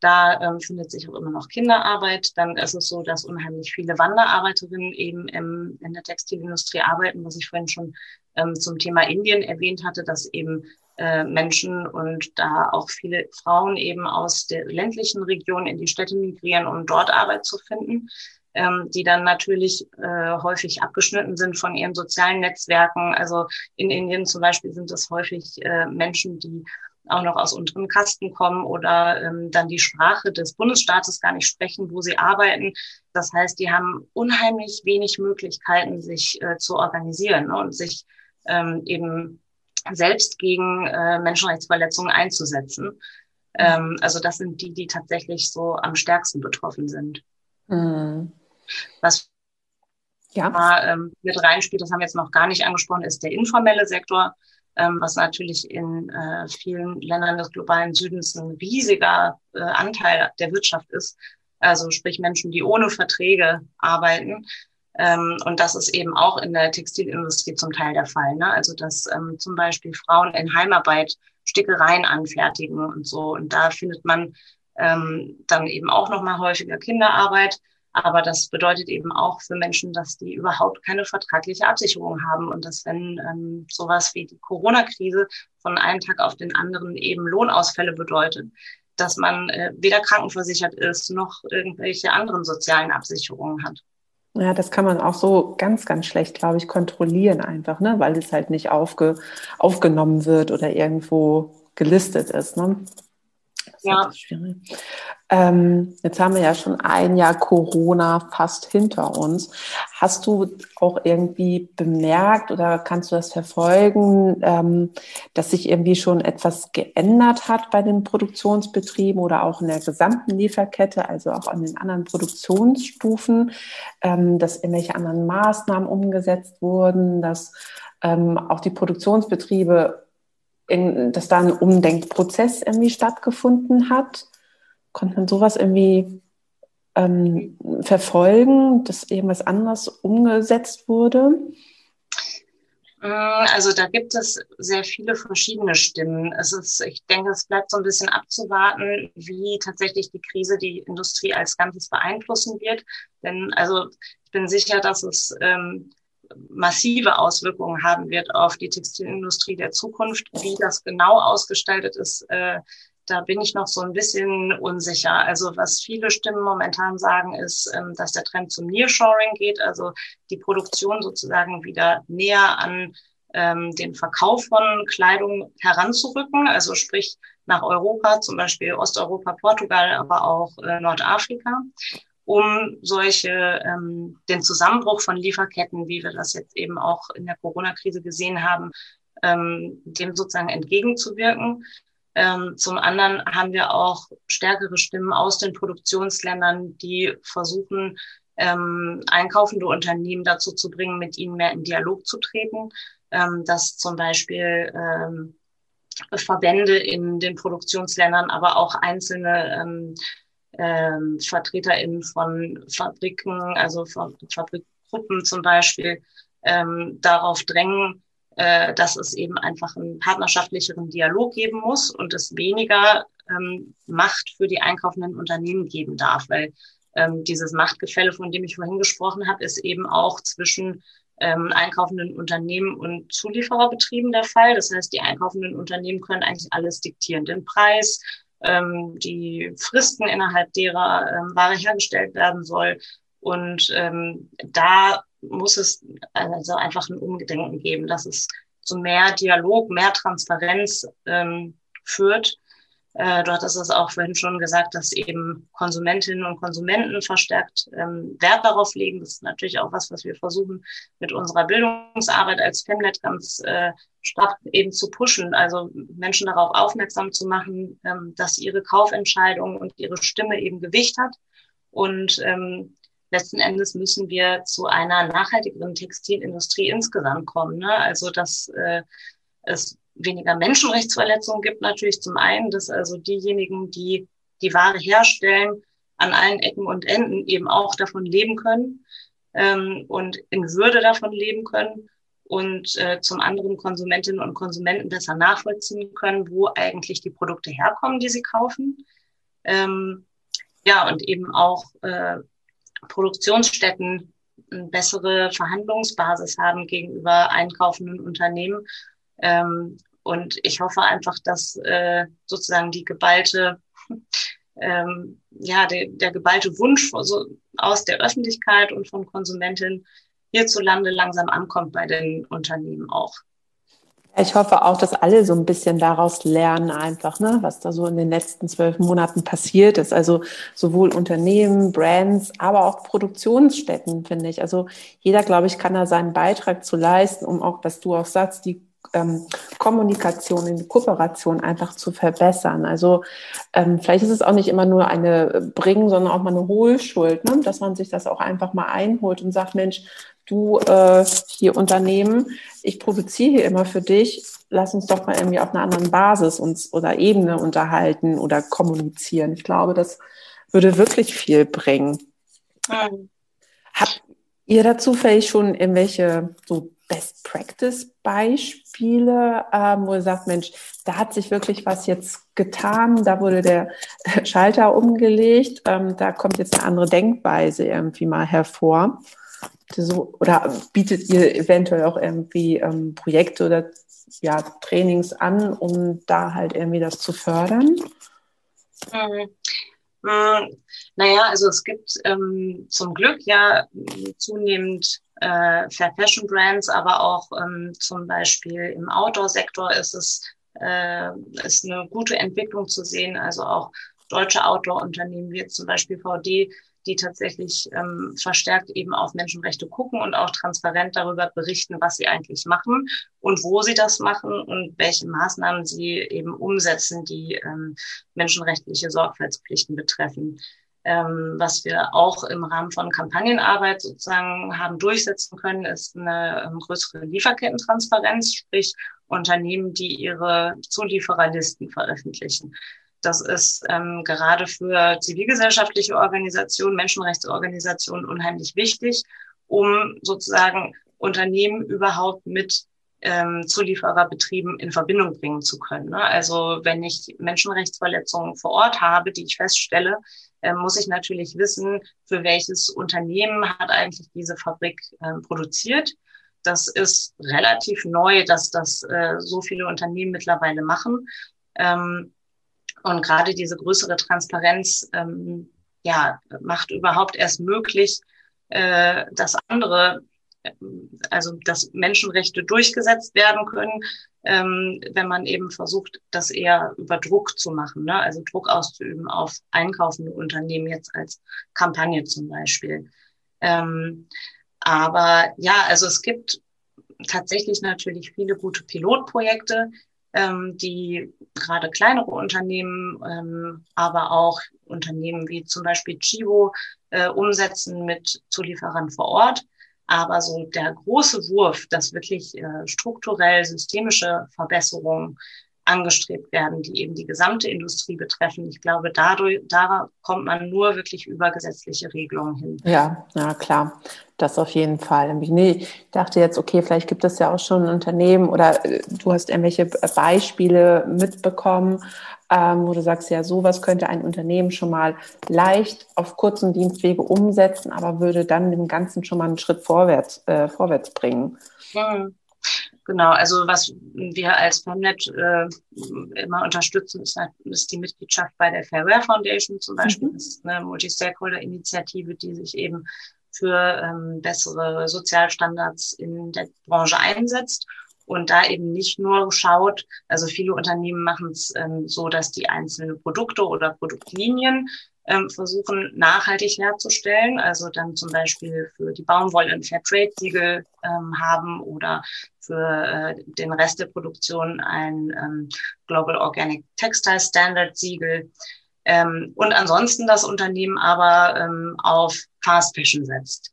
Da ähm, findet sich auch immer noch Kinderarbeit. Dann ist es so, dass unheimlich viele Wanderarbeiterinnen eben im, in der Textilindustrie arbeiten, was ich vorhin schon ähm, zum Thema Indien erwähnt hatte, dass eben äh, Menschen und da auch viele Frauen eben aus der ländlichen Region in die Städte migrieren, um dort Arbeit zu finden, ähm, die dann natürlich äh, häufig abgeschnitten sind von ihren sozialen Netzwerken. Also in Indien zum Beispiel sind es häufig äh, Menschen, die auch noch aus unteren Kasten kommen oder ähm, dann die Sprache des Bundesstaates gar nicht sprechen, wo sie arbeiten. Das heißt, die haben unheimlich wenig Möglichkeiten, sich äh, zu organisieren ne, und sich ähm, eben selbst gegen äh, Menschenrechtsverletzungen einzusetzen. Ähm, also das sind die, die tatsächlich so am stärksten betroffen sind. Mhm. Was ja. ähm, mit reinspielt, das haben wir jetzt noch gar nicht angesprochen, ist der informelle Sektor, ähm, was natürlich in äh, vielen Ländern des globalen Südens ein riesiger äh, Anteil der Wirtschaft ist. Also sprich Menschen, die ohne Verträge arbeiten. Ähm, und das ist eben auch in der Textilindustrie zum Teil der Fall. Ne? Also dass ähm, zum Beispiel Frauen in Heimarbeit Stickereien anfertigen und so. Und da findet man ähm, dann eben auch noch mal häufiger Kinderarbeit. Aber das bedeutet eben auch für Menschen, dass die überhaupt keine vertragliche Absicherung haben und dass wenn ähm, sowas wie die Corona-Krise von einem Tag auf den anderen eben Lohnausfälle bedeutet, dass man äh, weder krankenversichert ist noch irgendwelche anderen sozialen Absicherungen hat. Ja, das kann man auch so ganz, ganz schlecht, glaube ich, kontrollieren einfach, ne? weil es halt nicht aufge, aufgenommen wird oder irgendwo gelistet ist. Ne? Ja. Ähm, jetzt haben wir ja schon ein Jahr Corona fast hinter uns. Hast du auch irgendwie bemerkt oder kannst du das verfolgen, ähm, dass sich irgendwie schon etwas geändert hat bei den Produktionsbetrieben oder auch in der gesamten Lieferkette, also auch an den anderen Produktionsstufen, ähm, dass irgendwelche anderen Maßnahmen umgesetzt wurden, dass ähm, auch die Produktionsbetriebe in, dass da ein Umdenkprozess irgendwie stattgefunden hat? Konnte man sowas irgendwie ähm, verfolgen, dass irgendwas anderes umgesetzt wurde? Mm, also da gibt es sehr viele verschiedene Stimmen. Es ist, ich denke, es bleibt so ein bisschen abzuwarten, wie tatsächlich die Krise die Industrie als Ganzes beeinflussen wird. Denn also ich bin sicher, dass es ähm, massive Auswirkungen haben wird auf die Textilindustrie der Zukunft. Wie das genau ausgestaltet ist, äh, da bin ich noch so ein bisschen unsicher. Also was viele Stimmen momentan sagen, ist, ähm, dass der Trend zum Nearshoring geht, also die Produktion sozusagen wieder näher an ähm, den Verkauf von Kleidung heranzurücken, also sprich nach Europa, zum Beispiel Osteuropa, Portugal, aber auch äh, Nordafrika um solche ähm, den Zusammenbruch von Lieferketten, wie wir das jetzt eben auch in der Corona-Krise gesehen haben, ähm, dem sozusagen entgegenzuwirken. Ähm, zum anderen haben wir auch stärkere Stimmen aus den Produktionsländern, die versuchen, ähm, einkaufende Unternehmen dazu zu bringen, mit ihnen mehr in Dialog zu treten, ähm, dass zum Beispiel ähm, Verbände in den Produktionsländern, aber auch einzelne ähm, ähm, VertreterInnen von Fabriken, also von Fabrikgruppen zum Beispiel, ähm, darauf drängen, äh, dass es eben einfach einen partnerschaftlicheren Dialog geben muss und es weniger ähm, Macht für die einkaufenden Unternehmen geben darf, weil ähm, dieses Machtgefälle, von dem ich vorhin gesprochen habe, ist eben auch zwischen ähm, einkaufenden Unternehmen und Zuliefererbetrieben der Fall. Das heißt, die einkaufenden Unternehmen können eigentlich alles diktieren, den Preis, ähm, die Fristen, innerhalb derer ähm, Ware hergestellt werden soll. Und ähm, da muss es also einfach ein Umgedenken geben, dass es zu mehr Dialog, mehr Transparenz ähm, führt äh, du hattest es auch vorhin schon gesagt, dass eben Konsumentinnen und Konsumenten verstärkt ähm, Wert darauf legen. Das ist natürlich auch was, was wir versuchen mit unserer Bildungsarbeit als Femnet ganz äh, stark eben zu pushen. Also Menschen darauf aufmerksam zu machen, ähm, dass ihre Kaufentscheidung und ihre Stimme eben Gewicht hat. Und ähm, letzten Endes müssen wir zu einer nachhaltigeren Textilindustrie insgesamt kommen. Ne? Also dass äh, es weniger Menschenrechtsverletzungen gibt natürlich zum einen, dass also diejenigen, die die Ware herstellen, an allen Ecken und Enden eben auch davon leben können ähm, und in Würde davon leben können und äh, zum anderen Konsumentinnen und Konsumenten besser nachvollziehen können, wo eigentlich die Produkte herkommen, die sie kaufen. Ähm, ja, und eben auch äh, Produktionsstätten eine bessere Verhandlungsbasis haben gegenüber einkaufenden Unternehmen ähm, und ich hoffe einfach, dass äh, sozusagen die geballte, ähm, ja, der, der geballte Wunsch so aus der Öffentlichkeit und von Konsumentinnen hierzulande langsam ankommt bei den Unternehmen auch. Ich hoffe auch, dass alle so ein bisschen daraus lernen, einfach, ne, was da so in den letzten zwölf Monaten passiert ist. Also sowohl Unternehmen, Brands, aber auch Produktionsstätten, finde ich. Also jeder, glaube ich, kann da seinen Beitrag zu leisten, um auch, was du auch sagst, die ähm, Kommunikation, in die Kooperation einfach zu verbessern. Also ähm, vielleicht ist es auch nicht immer nur eine Bringen, sondern auch mal eine Hohlschuld, ne? dass man sich das auch einfach mal einholt und sagt, Mensch, du äh, hier Unternehmen, ich produziere hier immer für dich, lass uns doch mal irgendwie auf einer anderen Basis uns oder Ebene unterhalten oder kommunizieren. Ich glaube, das würde wirklich viel bringen. Mhm. Habt ihr dazu vielleicht schon irgendwelche so Best Practice Beispiele, ähm, wo ihr sagt, Mensch, da hat sich wirklich was jetzt getan, da wurde der Schalter umgelegt, ähm, da kommt jetzt eine andere Denkweise irgendwie mal hervor. So, oder bietet ihr eventuell auch irgendwie ähm, Projekte oder ja, Trainings an, um da halt irgendwie das zu fördern? Mhm. Naja, also es gibt ähm, zum Glück ja zunehmend äh, Fair Fashion Brands, aber auch ähm, zum Beispiel im Outdoor-Sektor ist es äh, ist eine gute Entwicklung zu sehen. Also auch deutsche Outdoor-Unternehmen wie zum Beispiel VD, die tatsächlich ähm, verstärkt eben auf Menschenrechte gucken und auch transparent darüber berichten, was sie eigentlich machen und wo sie das machen und welche Maßnahmen sie eben umsetzen, die ähm, menschenrechtliche Sorgfaltspflichten betreffen ähm, was wir auch im Rahmen von Kampagnenarbeit sozusagen haben durchsetzen können, ist eine ähm, größere Lieferkettentransparenz, sprich Unternehmen, die ihre Zuliefererlisten veröffentlichen. Das ist ähm, gerade für zivilgesellschaftliche Organisationen, Menschenrechtsorganisationen unheimlich wichtig, um sozusagen Unternehmen überhaupt mit ähm, Zuliefererbetrieben in Verbindung bringen zu können. Ne? Also wenn ich Menschenrechtsverletzungen vor Ort habe, die ich feststelle, muss ich natürlich wissen, für welches Unternehmen hat eigentlich diese Fabrik äh, produziert. Das ist relativ neu, dass das äh, so viele Unternehmen mittlerweile machen. Ähm, und gerade diese größere Transparenz ähm, ja, macht überhaupt erst möglich, äh, dass andere also dass Menschenrechte durchgesetzt werden können, ähm, wenn man eben versucht, das eher über Druck zu machen, ne? also Druck auszuüben auf einkaufende Unternehmen jetzt als Kampagne zum Beispiel. Ähm, aber ja, also es gibt tatsächlich natürlich viele gute Pilotprojekte, ähm, die gerade kleinere Unternehmen, ähm, aber auch Unternehmen wie zum Beispiel Chivo äh, umsetzen mit Zulieferern vor Ort. Aber so der große Wurf, dass wirklich äh, strukturell systemische Verbesserungen angestrebt werden, die eben die gesamte Industrie betreffen. Ich glaube, dadurch, da kommt man nur wirklich über gesetzliche Regelungen hin. Ja, ja, klar. Das auf jeden Fall. Ich dachte jetzt, okay, vielleicht gibt es ja auch schon ein Unternehmen oder äh, du hast irgendwelche Beispiele mitbekommen, ähm, wo du sagst, ja, sowas könnte ein Unternehmen schon mal leicht auf kurzen Dienstwege umsetzen, aber würde dann dem Ganzen schon mal einen Schritt vorwärts, äh, vorwärts bringen. Mhm. Genau, also was wir als Femnet äh, immer unterstützen, ist, ist, die Mitgliedschaft bei der Fairware Foundation zum Beispiel. Mhm. Das ist eine Multi-Stakeholder-Initiative, die sich eben für ähm, bessere Sozialstandards in der Branche einsetzt und da eben nicht nur schaut, also viele Unternehmen machen es ähm, so, dass die einzelnen Produkte oder Produktlinien ähm, versuchen nachhaltig herzustellen, also dann zum Beispiel für die Baumwolle ein Fairtrade-Siegel ähm, haben oder für äh, den Rest der Produktion ein ähm, Global Organic Textile Standard Siegel. Ähm, und ansonsten das Unternehmen aber ähm, auf Fast Fashion setzt.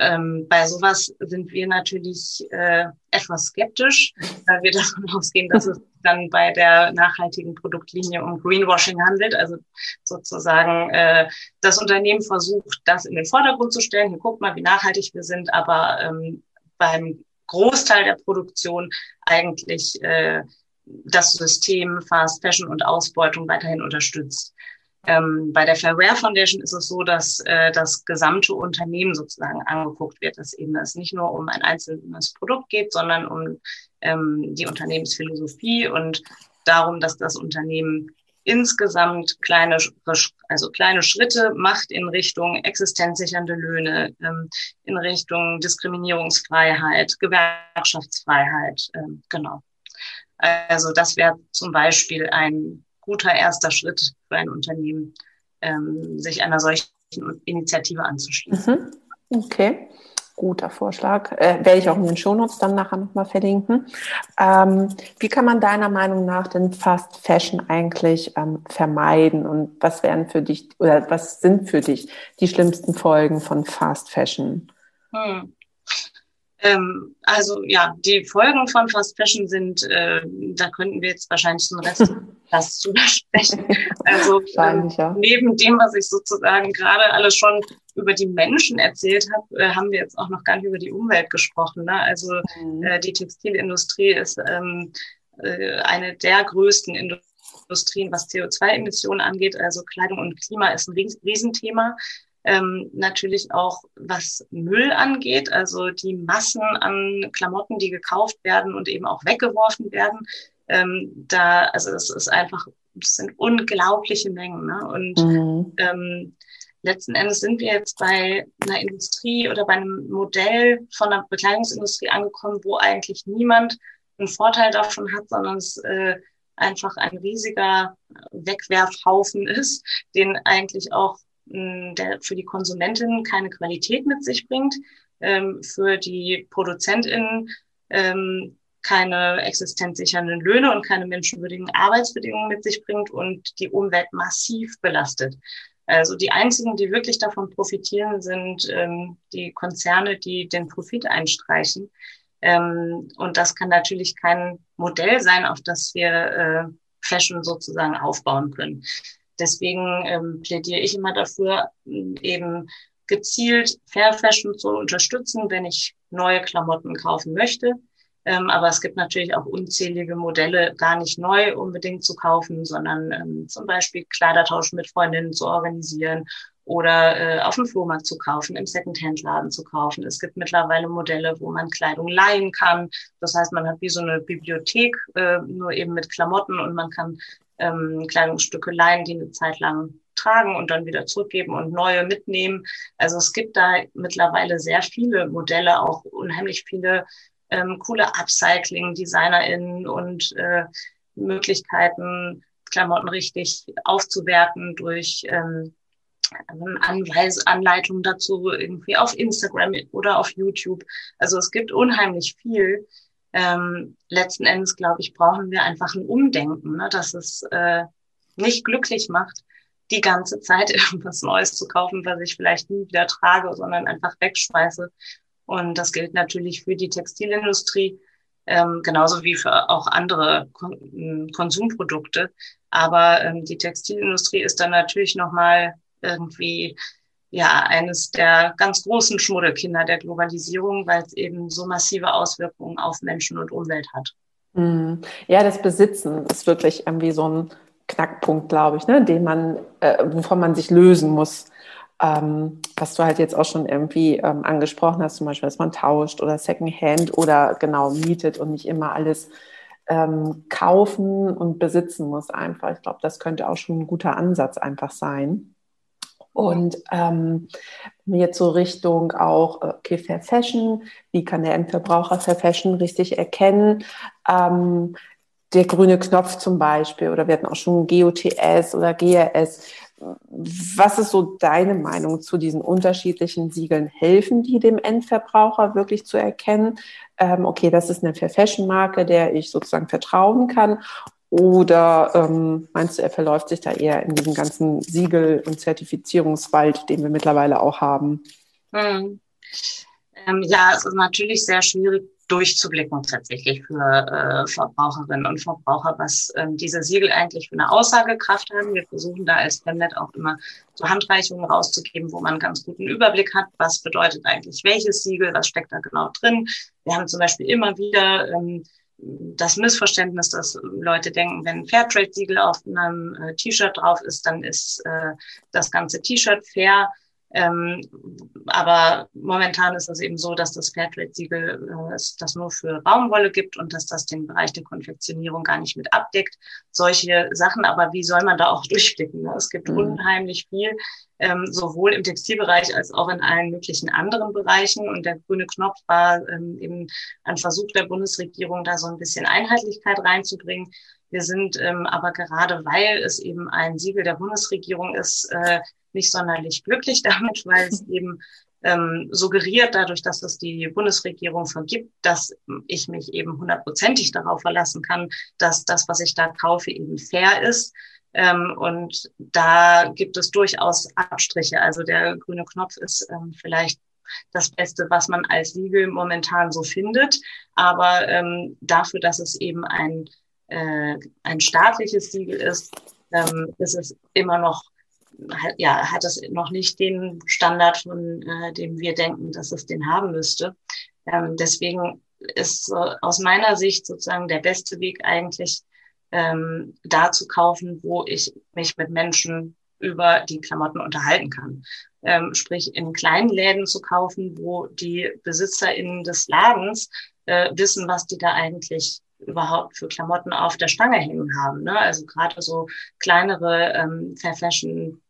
Ähm, bei sowas sind wir natürlich äh, etwas skeptisch, weil wir davon ausgehen, dass es dann bei der nachhaltigen Produktlinie um Greenwashing handelt. Also sozusagen äh, das Unternehmen versucht, das in den Vordergrund zu stellen. Hier guckt mal, wie nachhaltig wir sind, aber ähm, beim Großteil der Produktion eigentlich äh, das System Fast Fashion und Ausbeutung weiterhin unterstützt. Ähm, bei der Fairware Foundation ist es so, dass äh, das gesamte Unternehmen sozusagen angeguckt wird, dass eben es nicht nur um ein einzelnes Produkt geht, sondern um ähm, die Unternehmensphilosophie und darum, dass das Unternehmen insgesamt kleine, also kleine Schritte macht in Richtung existenzsichernde Löhne, ähm, in Richtung Diskriminierungsfreiheit, Gewerkschaftsfreiheit, ähm, genau. Also das wäre zum Beispiel ein guter erster Schritt für ein Unternehmen, ähm, sich einer solchen Initiative anzuschließen. Mhm. Okay guter Vorschlag. Äh, werde ich auch in den Shownotes dann nachher nochmal verlinken. Ähm, wie kann man deiner Meinung nach den Fast Fashion eigentlich ähm, vermeiden und was wären für dich oder was sind für dich die schlimmsten Folgen von Fast Fashion? Hm. Ähm, also ja, die Folgen von Fast Fashion sind, äh, da könnten wir jetzt wahrscheinlich den Rest das zu besprechen. Also ähm, ja. neben dem, was ich sozusagen gerade alles schon über die Menschen erzählt habe, äh, haben wir jetzt auch noch gar nicht über die Umwelt gesprochen. Ne? Also mhm. äh, die Textilindustrie ist ähm, äh, eine der größten Industrien, was CO2-Emissionen angeht. Also Kleidung und Klima ist ein Riesenthema. Ähm, natürlich auch was Müll angeht, also die Massen an Klamotten, die gekauft werden und eben auch weggeworfen werden. Ähm, da, also es ist einfach, das sind unglaubliche Mengen. Ne? Und mhm. ähm, letzten Endes sind wir jetzt bei einer Industrie oder bei einem Modell von einer Bekleidungsindustrie angekommen, wo eigentlich niemand einen Vorteil davon hat, sondern es äh, einfach ein riesiger Wegwerfhaufen ist, den eigentlich auch der für die Konsumentin keine Qualität mit sich bringt, ähm, für die ProduzentInnen ähm, keine existenzsichernden Löhne und keine menschenwürdigen Arbeitsbedingungen mit sich bringt und die Umwelt massiv belastet. Also die einzigen, die wirklich davon profitieren, sind ähm, die Konzerne, die den Profit einstreichen. Ähm, und das kann natürlich kein Modell sein, auf das wir äh, Fashion sozusagen aufbauen können. Deswegen ähm, plädiere ich immer dafür, eben gezielt Fair Fashion zu unterstützen, wenn ich neue Klamotten kaufen möchte. Ähm, aber es gibt natürlich auch unzählige Modelle, gar nicht neu unbedingt zu kaufen, sondern ähm, zum Beispiel Kleidertausch mit Freundinnen zu organisieren oder äh, auf dem Flohmarkt zu kaufen, im Secondhand-Laden zu kaufen. Es gibt mittlerweile Modelle, wo man Kleidung leihen kann. Das heißt, man hat wie so eine Bibliothek, äh, nur eben mit Klamotten und man kann ähm, Kleidungsstücke leihen, die eine Zeit lang tragen und dann wieder zurückgeben und neue mitnehmen. Also es gibt da mittlerweile sehr viele Modelle, auch unheimlich viele ähm, coole Upcycling-DesignerInnen und äh, Möglichkeiten, Klamotten richtig aufzuwerten durch ähm, Anweis Anleitungen dazu irgendwie auf Instagram oder auf YouTube. Also es gibt unheimlich viel. Ähm, letzten Endes, glaube ich, brauchen wir einfach ein Umdenken, ne, dass es äh, nicht glücklich macht, die ganze Zeit irgendwas Neues zu kaufen, was ich vielleicht nie wieder trage, sondern einfach wegschmeiße und das gilt natürlich für die Textilindustrie, ähm, genauso wie für auch andere Kon hm, Konsumprodukte. Aber ähm, die Textilindustrie ist dann natürlich nochmal irgendwie ja eines der ganz großen Schmuddelkinder der Globalisierung, weil es eben so massive Auswirkungen auf Menschen und Umwelt hat. Hm. Ja, das Besitzen ist wirklich irgendwie so ein Knackpunkt, glaube ich, ne, den man, äh, wovon man sich lösen muss ähm, was du halt jetzt auch schon irgendwie ähm, angesprochen hast, zum Beispiel, dass man tauscht oder Secondhand oder genau mietet und nicht immer alles ähm, kaufen und besitzen muss einfach. Ich glaube, das könnte auch schon ein guter Ansatz einfach sein. Und ähm, jetzt so Richtung auch, okay, Fair Fashion, wie kann der Endverbraucher Fair Fashion richtig erkennen? Ähm, der grüne Knopf zum Beispiel, oder wir hatten auch schon GOTS oder GRS. Was ist so deine Meinung zu diesen unterschiedlichen Siegeln? Helfen die dem Endverbraucher wirklich zu erkennen, ähm, okay, das ist eine Fair Fashion Marke, der ich sozusagen vertrauen kann? Oder ähm, meinst du, er verläuft sich da eher in diesem ganzen Siegel- und Zertifizierungswald, den wir mittlerweile auch haben? Hm. Ähm, ja, es ist natürlich sehr schwierig durchzublicken tatsächlich für äh, Verbraucherinnen und Verbraucher, was ähm, diese Siegel eigentlich für eine Aussagekraft haben. Wir versuchen da als Femnet auch immer so Handreichungen rauszugeben, wo man ganz guten Überblick hat, was bedeutet eigentlich welches Siegel, was steckt da genau drin. Wir haben zum Beispiel immer wieder ähm, das Missverständnis, dass Leute denken, wenn ein Fairtrade-Siegel auf einem äh, T-Shirt drauf ist, dann ist äh, das ganze T-Shirt fair. Ähm, aber momentan ist es eben so, dass das Fairtrade-Siegel äh, das nur für Baumwolle gibt und dass das den Bereich der Konfektionierung gar nicht mit abdeckt. Solche Sachen, aber wie soll man da auch durchblicken? Ne? Es gibt mhm. unheimlich viel, ähm, sowohl im Textilbereich als auch in allen möglichen anderen Bereichen. Und der grüne Knopf war ähm, eben ein Versuch der Bundesregierung, da so ein bisschen Einheitlichkeit reinzubringen. Wir sind ähm, aber gerade, weil es eben ein Siegel der Bundesregierung ist, äh, nicht sonderlich glücklich damit, weil es eben ähm, suggeriert, dadurch, dass es die Bundesregierung vergibt, dass ich mich eben hundertprozentig darauf verlassen kann, dass das, was ich da kaufe, eben fair ist. Ähm, und da gibt es durchaus Abstriche. Also der grüne Knopf ist ähm, vielleicht das Beste, was man als Siegel momentan so findet. Aber ähm, dafür, dass es eben ein, äh, ein staatliches Siegel ist, ähm, ist es immer noch ja, hat es noch nicht den Standard, von äh, dem wir denken, dass es den haben müsste. Ähm, deswegen ist äh, aus meiner Sicht sozusagen der beste Weg eigentlich, ähm, da zu kaufen, wo ich mich mit Menschen über die Klamotten unterhalten kann. Ähm, sprich, in kleinen Läden zu kaufen, wo die BesitzerInnen des Ladens äh, wissen, was die da eigentlich überhaupt für Klamotten auf der Stange hängen haben. Ne? Also gerade so kleinere ähm, Fair Fashion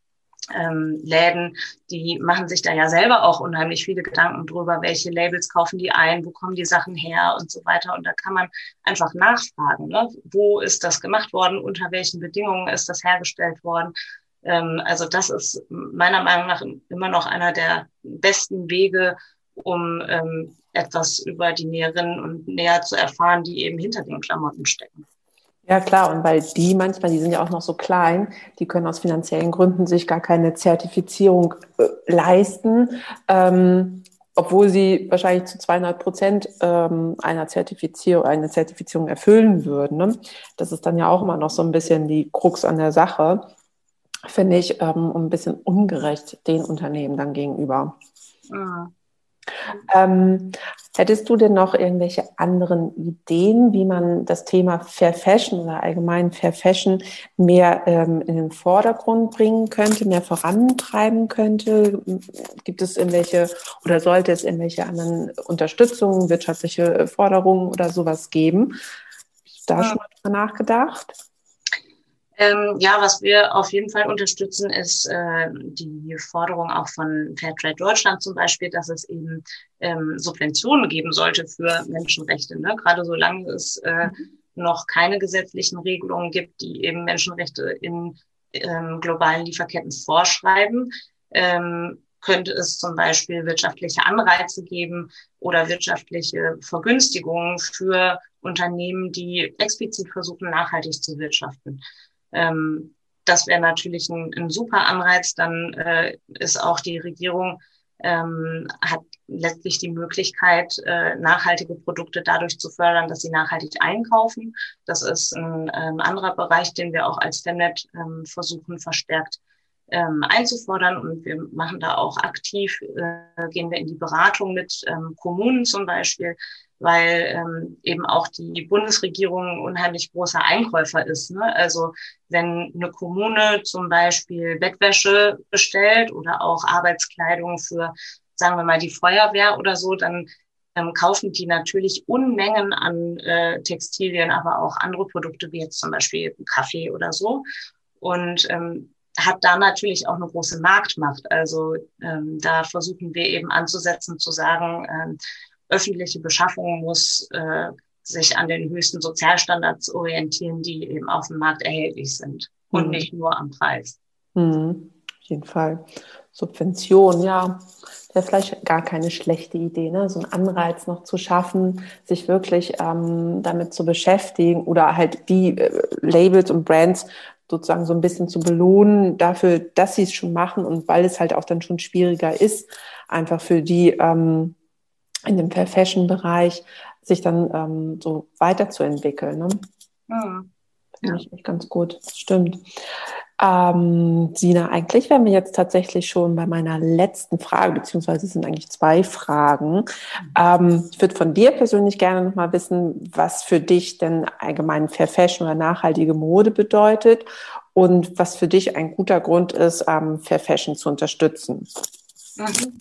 ähm, Läden, die machen sich da ja selber auch unheimlich viele Gedanken drüber, welche Labels kaufen die ein, wo kommen die Sachen her und so weiter. Und da kann man einfach nachfragen, ne? wo ist das gemacht worden, unter welchen Bedingungen ist das hergestellt worden. Ähm, also das ist meiner Meinung nach immer noch einer der besten Wege, um ähm, etwas über die Näherinnen und Näher zu erfahren, die eben hinter den Klamotten stecken. Ja, klar. Und weil die manchmal, die sind ja auch noch so klein, die können aus finanziellen Gründen sich gar keine Zertifizierung äh, leisten, ähm, obwohl sie wahrscheinlich zu 200 Prozent ähm, einer Zertifizierung, eine Zertifizierung erfüllen würden. Ne? Das ist dann ja auch immer noch so ein bisschen die Krux an der Sache, finde ich, ähm, ein bisschen ungerecht den Unternehmen dann gegenüber. Mhm. Ähm, hättest du denn noch irgendwelche anderen Ideen, wie man das Thema Fair Fashion oder allgemein Fair Fashion mehr ähm, in den Vordergrund bringen könnte, mehr vorantreiben könnte? Gibt es irgendwelche oder sollte es irgendwelche anderen Unterstützungen, wirtschaftliche Forderungen oder sowas geben? Da ja. schon mal nachgedacht? Ähm, ja, was wir auf jeden Fall unterstützen, ist äh, die Forderung auch von Fairtrade Deutschland zum Beispiel, dass es eben ähm, Subventionen geben sollte für Menschenrechte. Ne? Gerade solange es äh, noch keine gesetzlichen Regelungen gibt, die eben Menschenrechte in ähm, globalen Lieferketten vorschreiben, ähm, könnte es zum Beispiel wirtschaftliche Anreize geben oder wirtschaftliche Vergünstigungen für Unternehmen, die explizit versuchen, nachhaltig zu wirtschaften. Ähm, das wäre natürlich ein, ein, super Anreiz. Dann äh, ist auch die Regierung ähm, hat letztlich die Möglichkeit, äh, nachhaltige Produkte dadurch zu fördern, dass sie nachhaltig einkaufen. Das ist ein, ein anderer Bereich, den wir auch als Femnet ähm, versuchen verstärkt ähm, einzufordern. Und wir machen da auch aktiv, äh, gehen wir in die Beratung mit ähm, Kommunen zum Beispiel, weil ähm, eben auch die Bundesregierung unheimlich großer Einkäufer ist. Ne? Also wenn eine Kommune zum Beispiel Bettwäsche bestellt oder auch Arbeitskleidung für, sagen wir mal, die Feuerwehr oder so, dann ähm, kaufen die natürlich Unmengen an äh, Textilien, aber auch andere Produkte wie jetzt zum Beispiel Kaffee oder so. Und ähm, hat da natürlich auch eine große Marktmacht. Also ähm, da versuchen wir eben anzusetzen, zu sagen, ähm, öffentliche Beschaffung muss äh, sich an den höchsten Sozialstandards orientieren, die eben auf dem Markt erhältlich sind und mhm. nicht nur am Preis. Mhm. Auf jeden Fall. Subvention, ja, wäre vielleicht gar keine schlechte Idee, ne? so einen Anreiz noch zu schaffen, sich wirklich ähm, damit zu beschäftigen oder halt die äh, Labels und Brands sozusagen so ein bisschen zu belohnen dafür, dass sie es schon machen und weil es halt auch dann schon schwieriger ist, einfach für die ähm, in dem Fair Fashion Bereich sich dann ähm, so weiterzuentwickeln. Ne? Mhm. Finde ich echt ganz gut. Stimmt. Ähm, Sina, eigentlich wären wir jetzt tatsächlich schon bei meiner letzten Frage, beziehungsweise es sind eigentlich zwei Fragen. Ähm, ich würde von dir persönlich gerne nochmal wissen, was für dich denn allgemein Fair Fashion oder nachhaltige Mode bedeutet und was für dich ein guter Grund ist, ähm, Fair Fashion zu unterstützen. Mhm.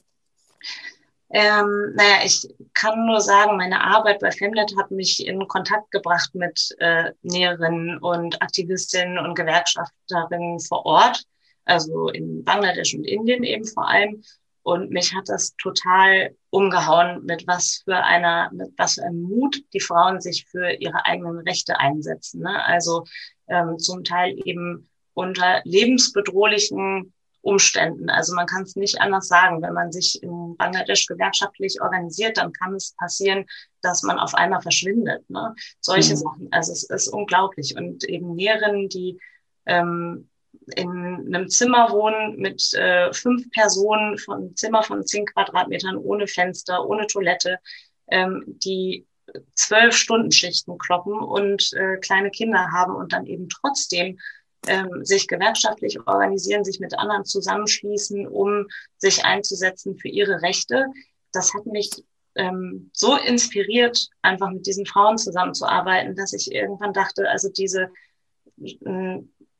Ähm, naja, ich kann nur sagen, meine Arbeit bei Femlet hat mich in Kontakt gebracht mit äh, Näherinnen und Aktivistinnen und Gewerkschafterinnen vor Ort, also in Bangladesch und Indien eben vor allem. Und mich hat das total umgehauen, mit was für einer, mit was für einem Mut die Frauen sich für ihre eigenen Rechte einsetzen. Ne? Also ähm, zum Teil eben unter lebensbedrohlichen Umständen. Also man kann es nicht anders sagen. Wenn man sich in Bangladesch gewerkschaftlich organisiert, dann kann es passieren, dass man auf einmal verschwindet. Ne? Solche mhm. Sachen. Also es ist unglaublich. Und eben Näherinnen, die ähm, in einem Zimmer wohnen mit äh, fünf Personen, von Zimmer von zehn Quadratmetern, ohne Fenster, ohne Toilette, ähm, die zwölf Stunden Schichten kloppen und äh, kleine Kinder haben und dann eben trotzdem ähm, sich gewerkschaftlich organisieren, sich mit anderen zusammenschließen, um sich einzusetzen für ihre Rechte. Das hat mich ähm, so inspiriert, einfach mit diesen Frauen zusammenzuarbeiten, dass ich irgendwann dachte, also diese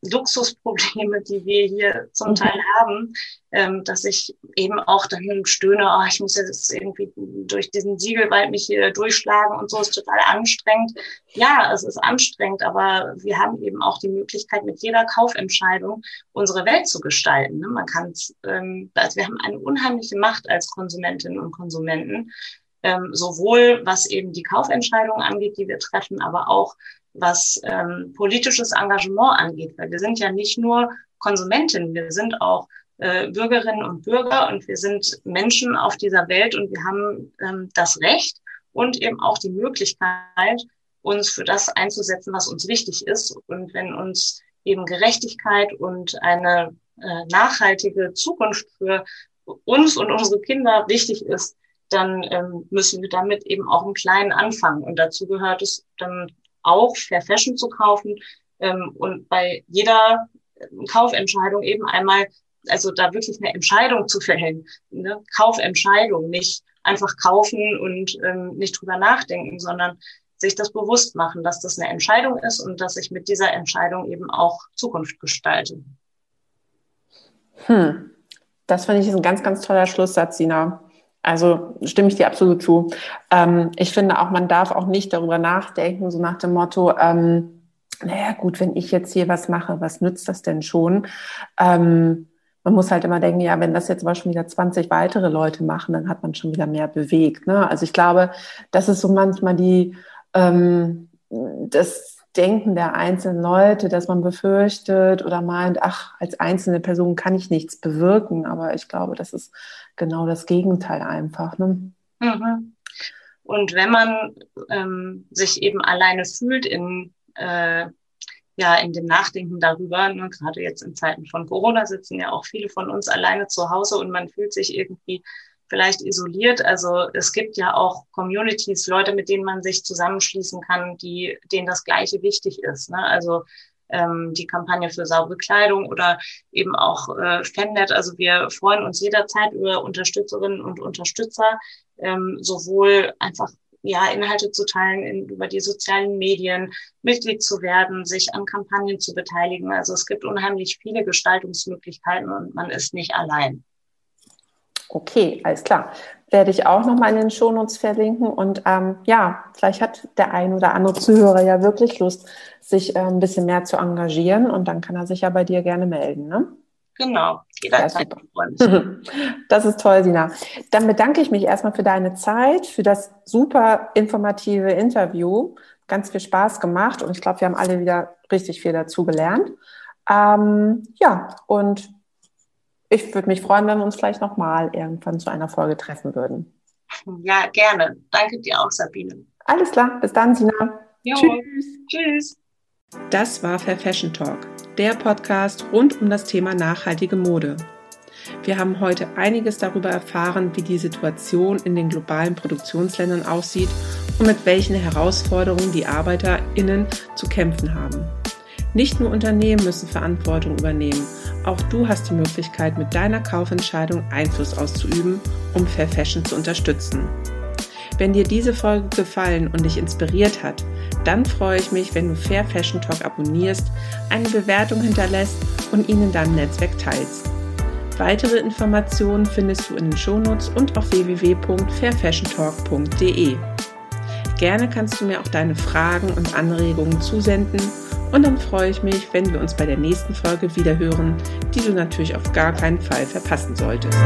Luxusprobleme, die wir hier zum mhm. Teil haben, ähm, dass ich eben auch dann stöhne, oh, ich muss jetzt irgendwie durch diesen Siegelwald mich hier durchschlagen und so ist total anstrengend. Ja, es ist anstrengend, aber wir haben eben auch die Möglichkeit, mit jeder Kaufentscheidung unsere Welt zu gestalten. Ne? Man kann, ähm, also wir haben eine unheimliche Macht als Konsumentinnen und Konsumenten, ähm, sowohl was eben die Kaufentscheidungen angeht, die wir treffen, aber auch was ähm, politisches Engagement angeht, weil wir sind ja nicht nur Konsumentinnen, wir sind auch äh, Bürgerinnen und Bürger und wir sind Menschen auf dieser Welt und wir haben ähm, das Recht und eben auch die Möglichkeit, uns für das einzusetzen, was uns wichtig ist. Und wenn uns eben Gerechtigkeit und eine äh, nachhaltige Zukunft für uns und unsere Kinder wichtig ist, dann ähm, müssen wir damit eben auch im Kleinen anfangen. Und dazu gehört es dann auch Fair Fashion zu kaufen ähm, und bei jeder Kaufentscheidung eben einmal, also da wirklich eine Entscheidung zu fällen, eine Kaufentscheidung, nicht einfach kaufen und ähm, nicht drüber nachdenken, sondern sich das bewusst machen, dass das eine Entscheidung ist und dass ich mit dieser Entscheidung eben auch Zukunft gestalte. Hm. Das finde ich ist ein ganz, ganz toller Schlusssatz, Sina. Also stimme ich dir absolut zu. Ähm, ich finde auch, man darf auch nicht darüber nachdenken, so nach dem Motto, ähm, naja gut, wenn ich jetzt hier was mache, was nützt das denn schon? Ähm, man muss halt immer denken, ja, wenn das jetzt aber schon wieder 20 weitere Leute machen, dann hat man schon wieder mehr bewegt. Ne? Also ich glaube, das ist so manchmal die, ähm, das Denken der einzelnen Leute, dass man befürchtet oder meint, ach, als einzelne Person kann ich nichts bewirken. Aber ich glaube, das ist genau das Gegenteil einfach. Ne? Mhm. Und wenn man ähm, sich eben alleine fühlt in, äh, ja, in dem Nachdenken darüber, ne, gerade jetzt in Zeiten von Corona sitzen ja auch viele von uns alleine zu Hause und man fühlt sich irgendwie vielleicht isoliert. Also es gibt ja auch Communities, Leute, mit denen man sich zusammenschließen kann, die, denen das Gleiche wichtig ist. Ne? Also ähm, die Kampagne für saubere Kleidung oder eben auch äh, Femnet. Also wir freuen uns jederzeit über Unterstützerinnen und Unterstützer, ähm, sowohl einfach ja, Inhalte zu teilen, in, über die sozialen Medien, Mitglied zu werden, sich an Kampagnen zu beteiligen. Also es gibt unheimlich viele Gestaltungsmöglichkeiten und man ist nicht allein. Okay, alles klar. Werde ich auch nochmal in den Shownotes verlinken. Und ähm, ja, vielleicht hat der ein oder andere Zuhörer ja wirklich Lust, sich äh, ein bisschen mehr zu engagieren. Und dann kann er sich ja bei dir gerne melden. Ne? Genau, jederzeit. Das ist toll, Sina. Dann bedanke ich mich erstmal für deine Zeit, für das super informative Interview. Ganz viel Spaß gemacht und ich glaube, wir haben alle wieder richtig viel dazu gelernt. Ähm, ja, und ich würde mich freuen, wenn wir uns vielleicht nochmal irgendwann zu einer Folge treffen würden. Ja, gerne. Danke dir auch, Sabine. Alles klar. Bis dann, Sina. Jo. Tschüss. Tschüss. Das war Fair Fashion Talk, der Podcast rund um das Thema nachhaltige Mode. Wir haben heute einiges darüber erfahren, wie die Situation in den globalen Produktionsländern aussieht und mit welchen Herausforderungen die ArbeiterInnen zu kämpfen haben. Nicht nur Unternehmen müssen Verantwortung übernehmen, auch du hast die Möglichkeit, mit deiner Kaufentscheidung Einfluss auszuüben, um Fair Fashion zu unterstützen. Wenn dir diese Folge gefallen und dich inspiriert hat, dann freue ich mich, wenn du Fair Fashion Talk abonnierst, eine Bewertung hinterlässt und ihn in deinem Netzwerk teilst. Weitere Informationen findest du in den Shownotes und auf www.fairfashiontalk.de. Gerne kannst du mir auch deine Fragen und Anregungen zusenden und dann freue ich mich, wenn wir uns bei der nächsten Folge wiederhören, die du natürlich auf gar keinen Fall verpassen solltest.